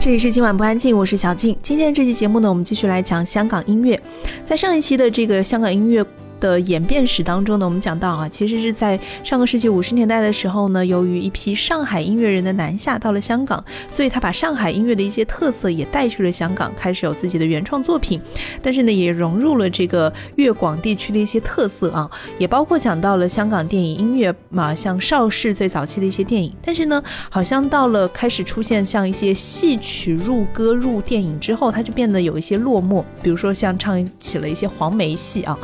这里是今晚不安静，我是小静。今天这期节目呢，我们继续来讲香港音乐。在上一期的这个香港音乐。的演变史当中呢，我们讲到啊，其实是在上个世纪五十年代的时候呢，由于一批上海音乐人的南下到了香港，所以他把上海音乐的一些特色也带去了香港，开始有自己的原创作品。但是呢，也融入了这个粤广地区的一些特色啊，也包括讲到了香港电影音乐嘛，像邵氏最早期的一些电影。但是呢，好像到了开始出现像一些戏曲入歌入电影之后，它就变得有一些落寞。比如说像唱起了一些黄梅戏啊，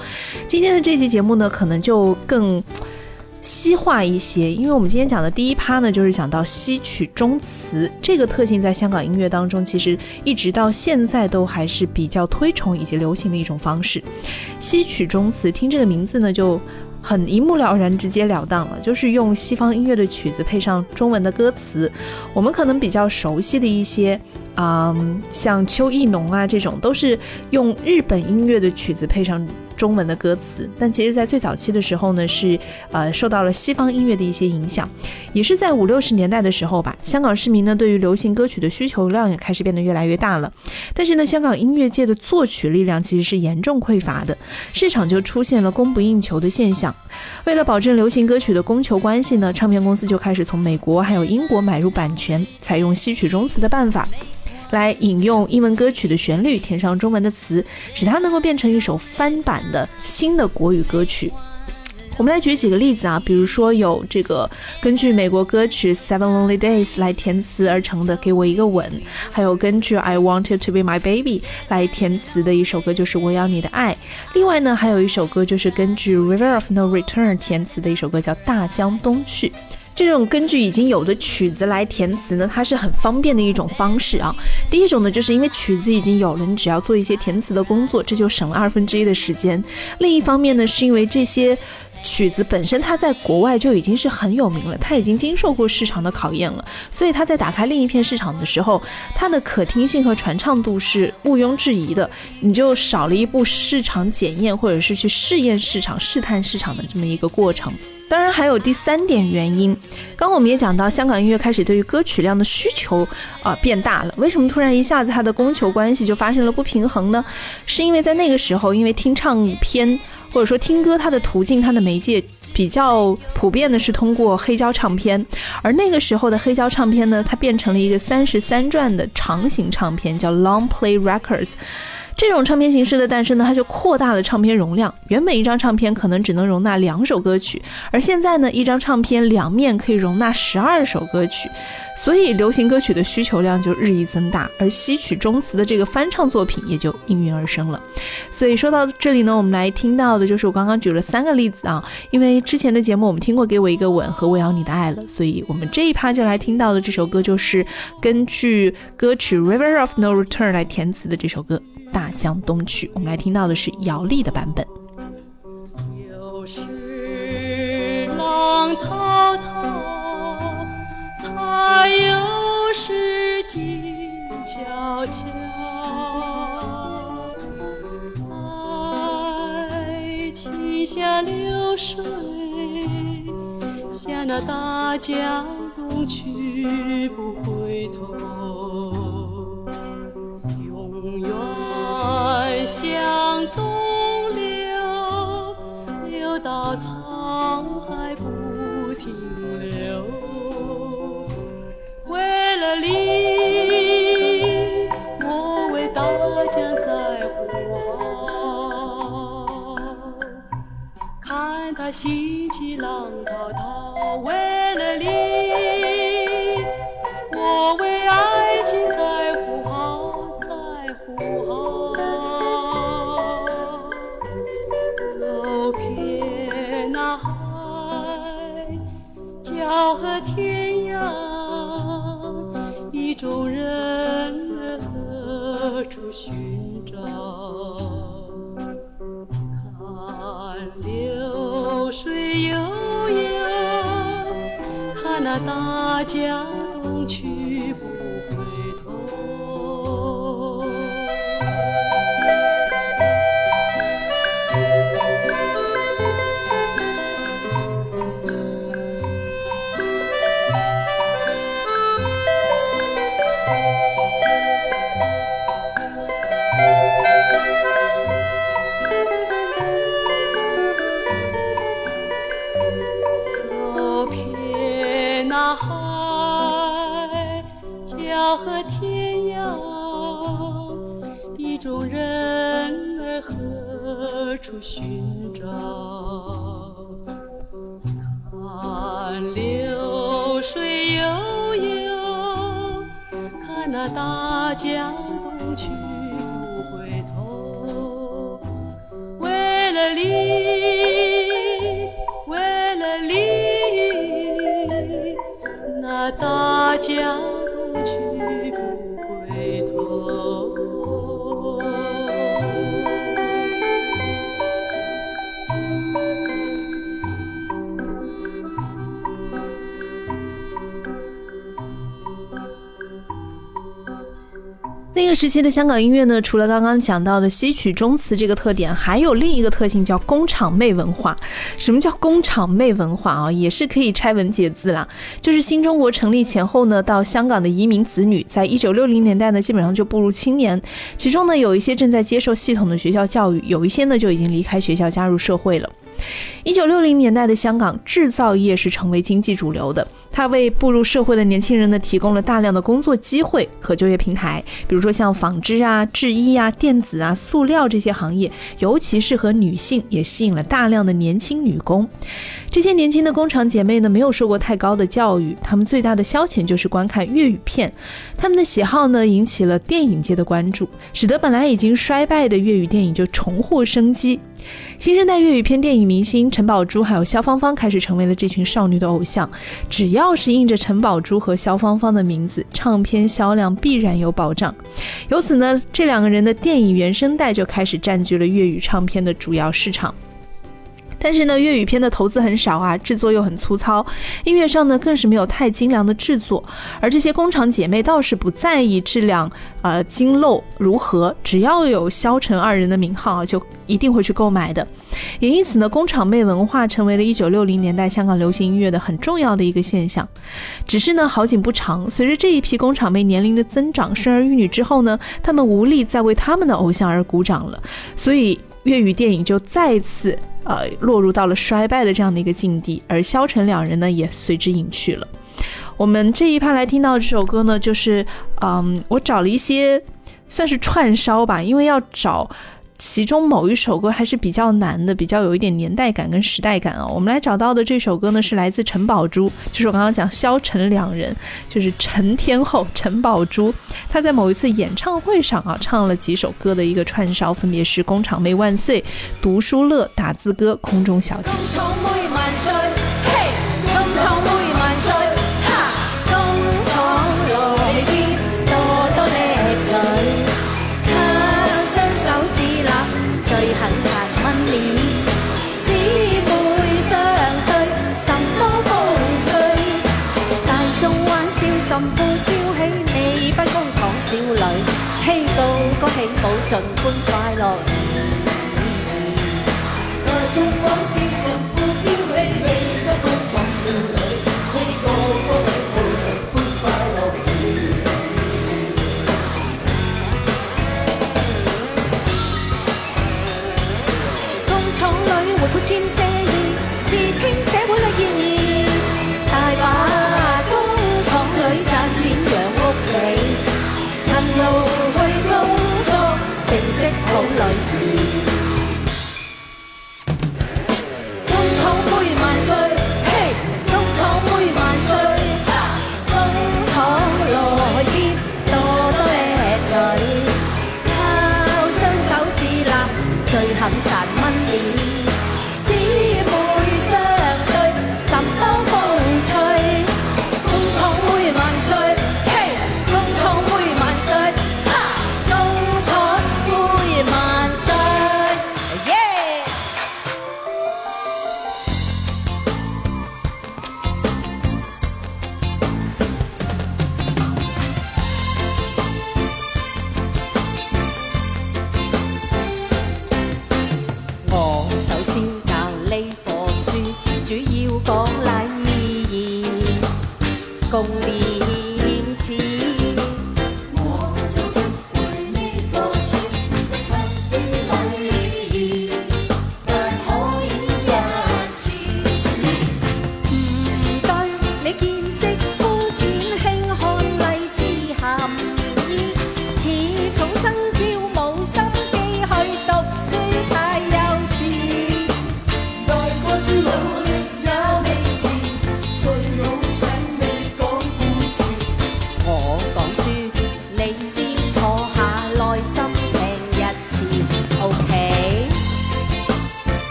今。今天的这期节目呢，可能就更西化一些，因为我们今天讲的第一趴呢，就是讲到西曲中词这个特性，在香港音乐当中，其实一直到现在都还是比较推崇以及流行的一种方式。西曲中词，听这个名字呢，就很一目了然、直截了当了，就是用西方音乐的曲子配上中文的歌词。我们可能比较熟悉的一些，嗯，像秋意浓啊这种，都是用日本音乐的曲子配上。中文的歌词，但其实，在最早期的时候呢，是呃受到了西方音乐的一些影响，也是在五六十年代的时候吧。香港市民呢，对于流行歌曲的需求量也开始变得越来越大了。但是呢，香港音乐界的作曲力量其实是严重匮乏的，市场就出现了供不应求的现象。为了保证流行歌曲的供求关系呢，唱片公司就开始从美国还有英国买入版权，采用吸取中词的办法。来引用英文歌曲的旋律，填上中文的词，使它能够变成一首翻版的新的国语歌曲。我们来举几个例子啊，比如说有这个根据美国歌曲《Seven Lonely Days》来填词而成的《给我一个吻》，还有根据《I Wanted to Be My Baby》来填词的一首歌就是《我要你的爱》。另外呢，还有一首歌就是根据《River of No Return》填词的一首歌叫《大江东去》。这种根据已经有的曲子来填词呢，它是很方便的一种方式啊。第一种呢，就是因为曲子已经有了，你只要做一些填词的工作，这就省了二分之一的时间。另一方面呢，是因为这些曲子本身它在国外就已经是很有名了，它已经经受过市场的考验了，所以它在打开另一片市场的时候，它的可听性和传唱度是毋庸置疑的，你就少了一步市场检验或者是去试验市场、试探市场的这么一个过程。当然还有第三点原因，刚刚我们也讲到，香港音乐开始对于歌曲量的需求啊变大了。为什么突然一下子它的供求关系就发生了不平衡呢？是因为在那个时候，因为听唱片或者说听歌，它的途径、它的媒介比较普遍的是通过黑胶唱片，而那个时候的黑胶唱片呢，它变成了一个三十三转的长形唱片，叫 Long Play Records。这种唱片形式的诞生呢，它就扩大了唱片容量。原本一张唱片可能只能容纳两首歌曲，而现在呢，一张唱片两面可以容纳十二首歌曲，所以流行歌曲的需求量就日益增大，而吸取中词的这个翻唱作品也就应运而生了。所以说到这里呢，我们来听到的就是我刚刚举了三个例子啊，因为之前的节目我们听过《给我一个吻》和《我要你的爱》了，所以我们这一趴就来听到的这首歌就是根据歌曲《River of No Return》来填词的这首歌。大江东去，我们来听到的是姚丽的版本。又是浪滔滔，它又是静悄悄。爱情像流水，向那大江东去不回头。向东流，流到沧海不停留。为了你，我为大江在呼号。看它兴起浪滔寻找？看流水悠悠，看那大江去大海江河天涯？意中人儿何处寻找。看流水悠悠看那大江那个时期的香港音乐呢，除了刚刚讲到的西曲中词这个特点，还有另一个特性叫工厂妹文化。什么叫工厂妹文化啊？也是可以拆文解字啦。就是新中国成立前后呢，到香港的移民子女，在一九六零年代呢，基本上就步入青年，其中呢，有一些正在接受系统的学校教育，有一些呢就已经离开学校加入社会了。一九六零年代的香港，制造业是成为经济主流的，它为步入社会的年轻人呢提供了大量的工作机会和就业平台。比如说像纺织啊、制衣啊、电子啊、塑料这些行业，尤其适合女性，也吸引了大量的年轻女工。这些年轻的工厂姐妹呢，没有受过太高的教育，她们最大的消遣就是观看粤语片。她们的喜好呢，引起了电影界的关注，使得本来已经衰败的粤语电影就重获生机。新生代粤语片电影明星陈宝珠还有萧芳芳开始成为了这群少女的偶像。只要是印着陈宝珠和萧芳芳的名字，唱片销量必然有保障。由此呢，这两个人的电影原声带就开始占据了粤语唱片的主要市场。但是呢，粤语片的投资很少啊，制作又很粗糙，音乐上呢更是没有太精良的制作。而这些工厂姐妹倒是不在意质量，呃，精漏如何，只要有萧晨二人的名号，就一定会去购买的。也因此呢，工厂妹文化成为了一九六零年代香港流行音乐的很重要的一个现象。只是呢，好景不长，随着这一批工厂妹年龄的增长，生儿育女之后呢，他们无力再为他们的偶像而鼓掌了，所以粤语电影就再次。呃，落入到了衰败的这样的一个境地，而萧晨两人呢也随之隐去了。我们这一趴来听到这首歌呢，就是嗯，我找了一些算是串烧吧，因为要找。其中某一首歌还是比较难的，比较有一点年代感跟时代感啊。我们来找到的这首歌呢，是来自陈宝珠，就是我刚刚讲萧陈两人，就是陈天后陈宝珠。她在某一次演唱会上啊，唱了几首歌的一个串烧，分别是《工厂妹万岁》《读书乐》《打字歌》《空中小姐》。尽欢快乐。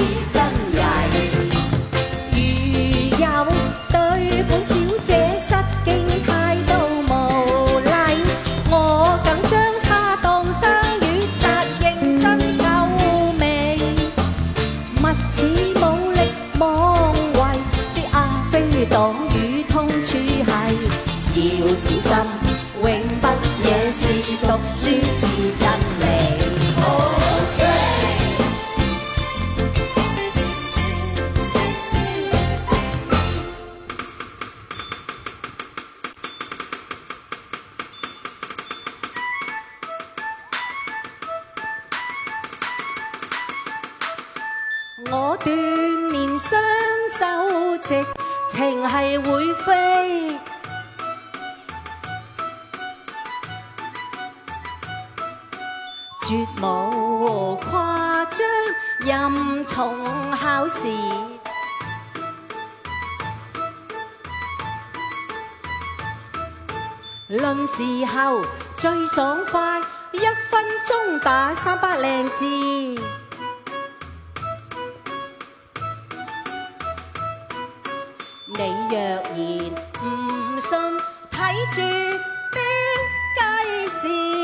你在我锻炼双手直，情系会飞。绝无夸张，任重考试。论时候最爽快，一分钟打三百靓字。你若然唔信，睇住边街市。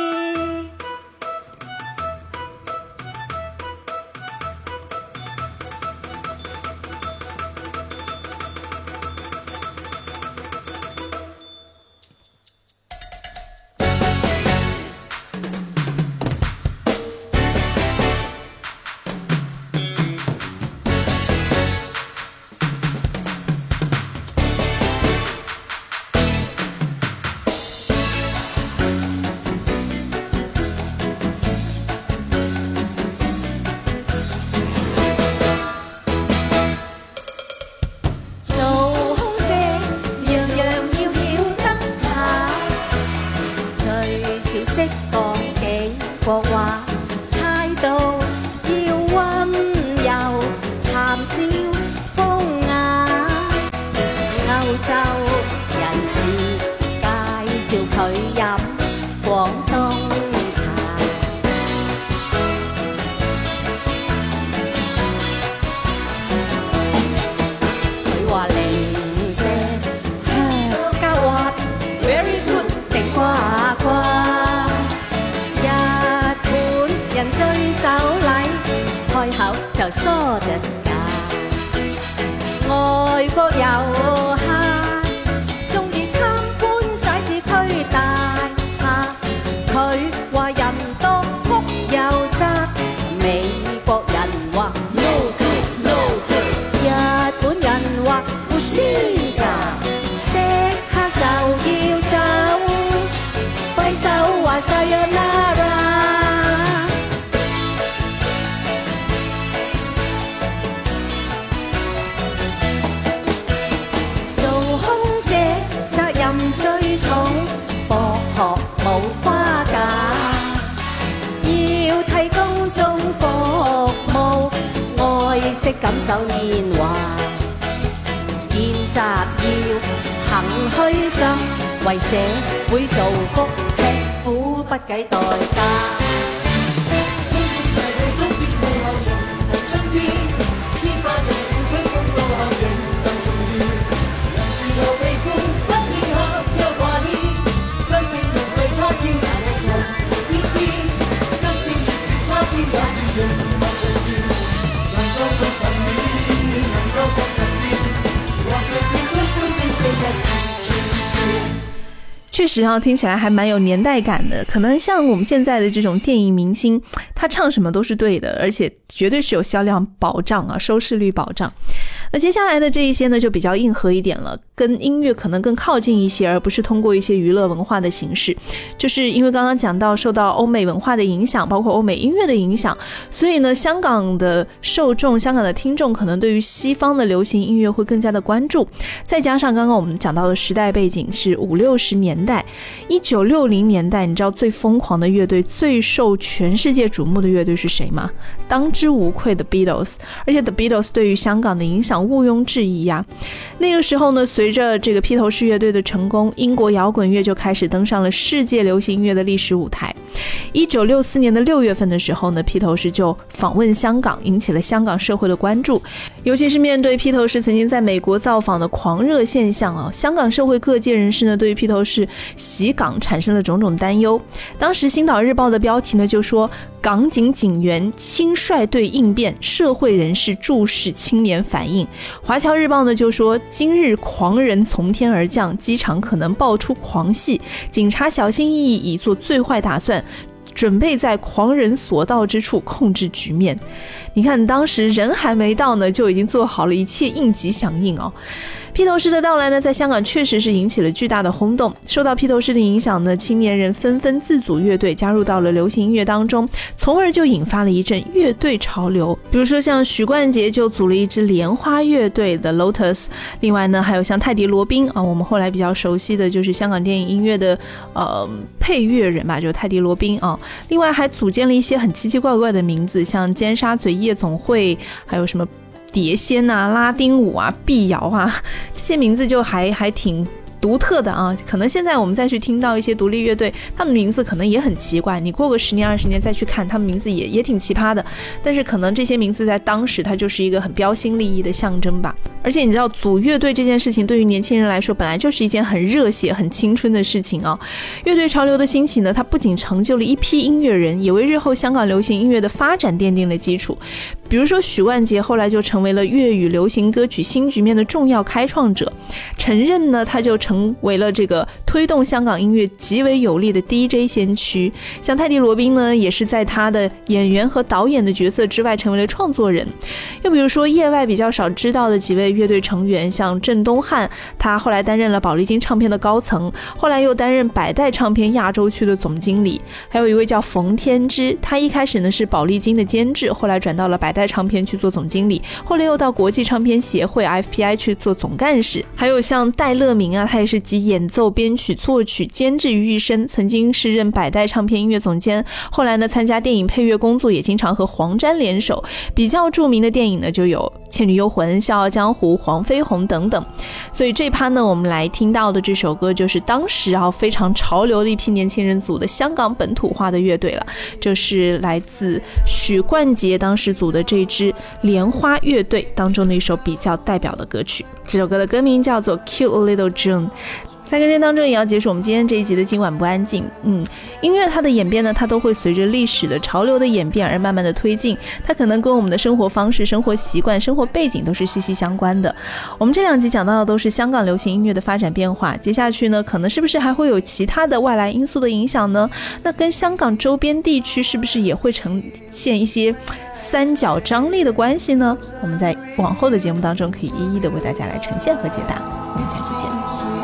就梳着架。外國遊感受年华，见习要行虚心，为社会造福，吃苦不计代价。确实啊，听起来还蛮有年代感的。可能像我们现在的这种电影明星，他唱什么都是对的，而且绝对是有销量保障啊，收视率保障。那接下来的这一些呢，就比较硬核一点了，跟音乐可能更靠近一些，而不是通过一些娱乐文化的形式。就是因为刚刚讲到受到欧美文化的影响，包括欧美音乐的影响，所以呢，香港的受众、香港的听众可能对于西方的流行音乐会更加的关注。再加上刚刚我们讲到的时代背景是五六十年代，一九六零年代，你知道最疯狂的乐队、最受全世界瞩目的乐队是谁吗？当之无愧的 Beatles，而且 The Beatles 对于香港的影响毋庸置疑呀、那个时候呢，随着这个披头士乐队的成功，英国摇滚乐就开始登上了世界流行音乐的历史舞台。一九六四年的六月份的时候呢，披头士就访问香港，引起了香港社会的关注。尤其是面对披头士曾经在美国造访的狂热现象啊，香港社会各界人士呢对于披头士袭港产生了种种担忧。当时《星岛日报》的标题呢就说：“港警警员亲率队应变，社会人士注视青年反应。”《华侨日报》呢就说：“今日狂人从天而降，机场可能爆出狂戏，警察小心翼翼，以做最坏打算。”准备在狂人所到之处控制局面。你看，当时人还没到呢，就已经做好了一切应急响应啊。披头士的到来呢，在香港确实是引起了巨大的轰动。受到披头士的影响呢，青年人纷纷自组乐队，加入到了流行音乐当中，从而就引发了一阵乐队潮流。比如说像许冠杰就组了一支莲花乐队 The Lotus，另外呢，还有像泰迪罗宾啊，我们后来比较熟悉的就是香港电影音乐的呃配乐人吧，就是泰迪罗宾啊。另外还组建了一些很奇奇怪怪的名字，像尖沙咀夜总会，还有什么。碟仙啊、拉丁舞啊、碧瑶啊，这些名字就还还挺独特的啊。可能现在我们再去听到一些独立乐队，他们名字可能也很奇怪。你过个十年二十年再去看，他们名字也也挺奇葩的。但是可能这些名字在当时，它就是一个很标新立异的象征吧。而且你知道，组乐队这件事情对于年轻人来说，本来就是一件很热血、很青春的事情啊。乐队潮流的兴起呢，它不仅成就了一批音乐人，也为日后香港流行音乐的发展奠定了基础。比如说，许冠杰后来就成为了粤语流行歌曲新局面的重要开创者。陈任呢，他就成为了这个推动香港音乐极为有力的 DJ 先驱。像泰迪罗宾呢，也是在他的演员和导演的角色之外，成为了创作人。又比如说，业外比较少知道的几位乐队成员，像郑东汉，他后来担任了宝丽金唱片的高层，后来又担任百代唱片亚洲区的总经理。还有一位叫冯天之，他一开始呢是宝丽金的监制，后来转到了百。代唱片去做总经理，后来又到国际唱片协会 FPI 去做总干事。还有像戴乐明啊，他也是集演奏、编曲、作曲、监制于一身，曾经是任百代唱片音乐总监。后来呢，参加电影配乐工作，也经常和黄沾联手。比较著名的电影呢，就有《倩女幽魂》《笑傲江湖》《黄飞鸿》等等。所以这趴呢，我们来听到的这首歌，就是当时啊非常潮流的一批年轻人组的香港本土化的乐队了。这是来自许冠杰当时组的。这一支莲花乐队当中的一首比较代表的歌曲，这首歌的歌名叫做《Cute Little June》。在歌声当中也要结束我们今天这一集的今晚不安静。嗯，音乐它的演变呢，它都会随着历史的潮流的演变而慢慢的推进，它可能跟我们的生活方式、生活习惯、生活背景都是息息相关的。我们这两集讲到的都是香港流行音乐的发展变化，接下去呢，可能是不是还会有其他的外来因素的影响呢？那跟香港周边地区是不是也会呈现一些三角张力的关系呢？我们在往后的节目当中可以一一的为大家来呈现和解答。我们下期见。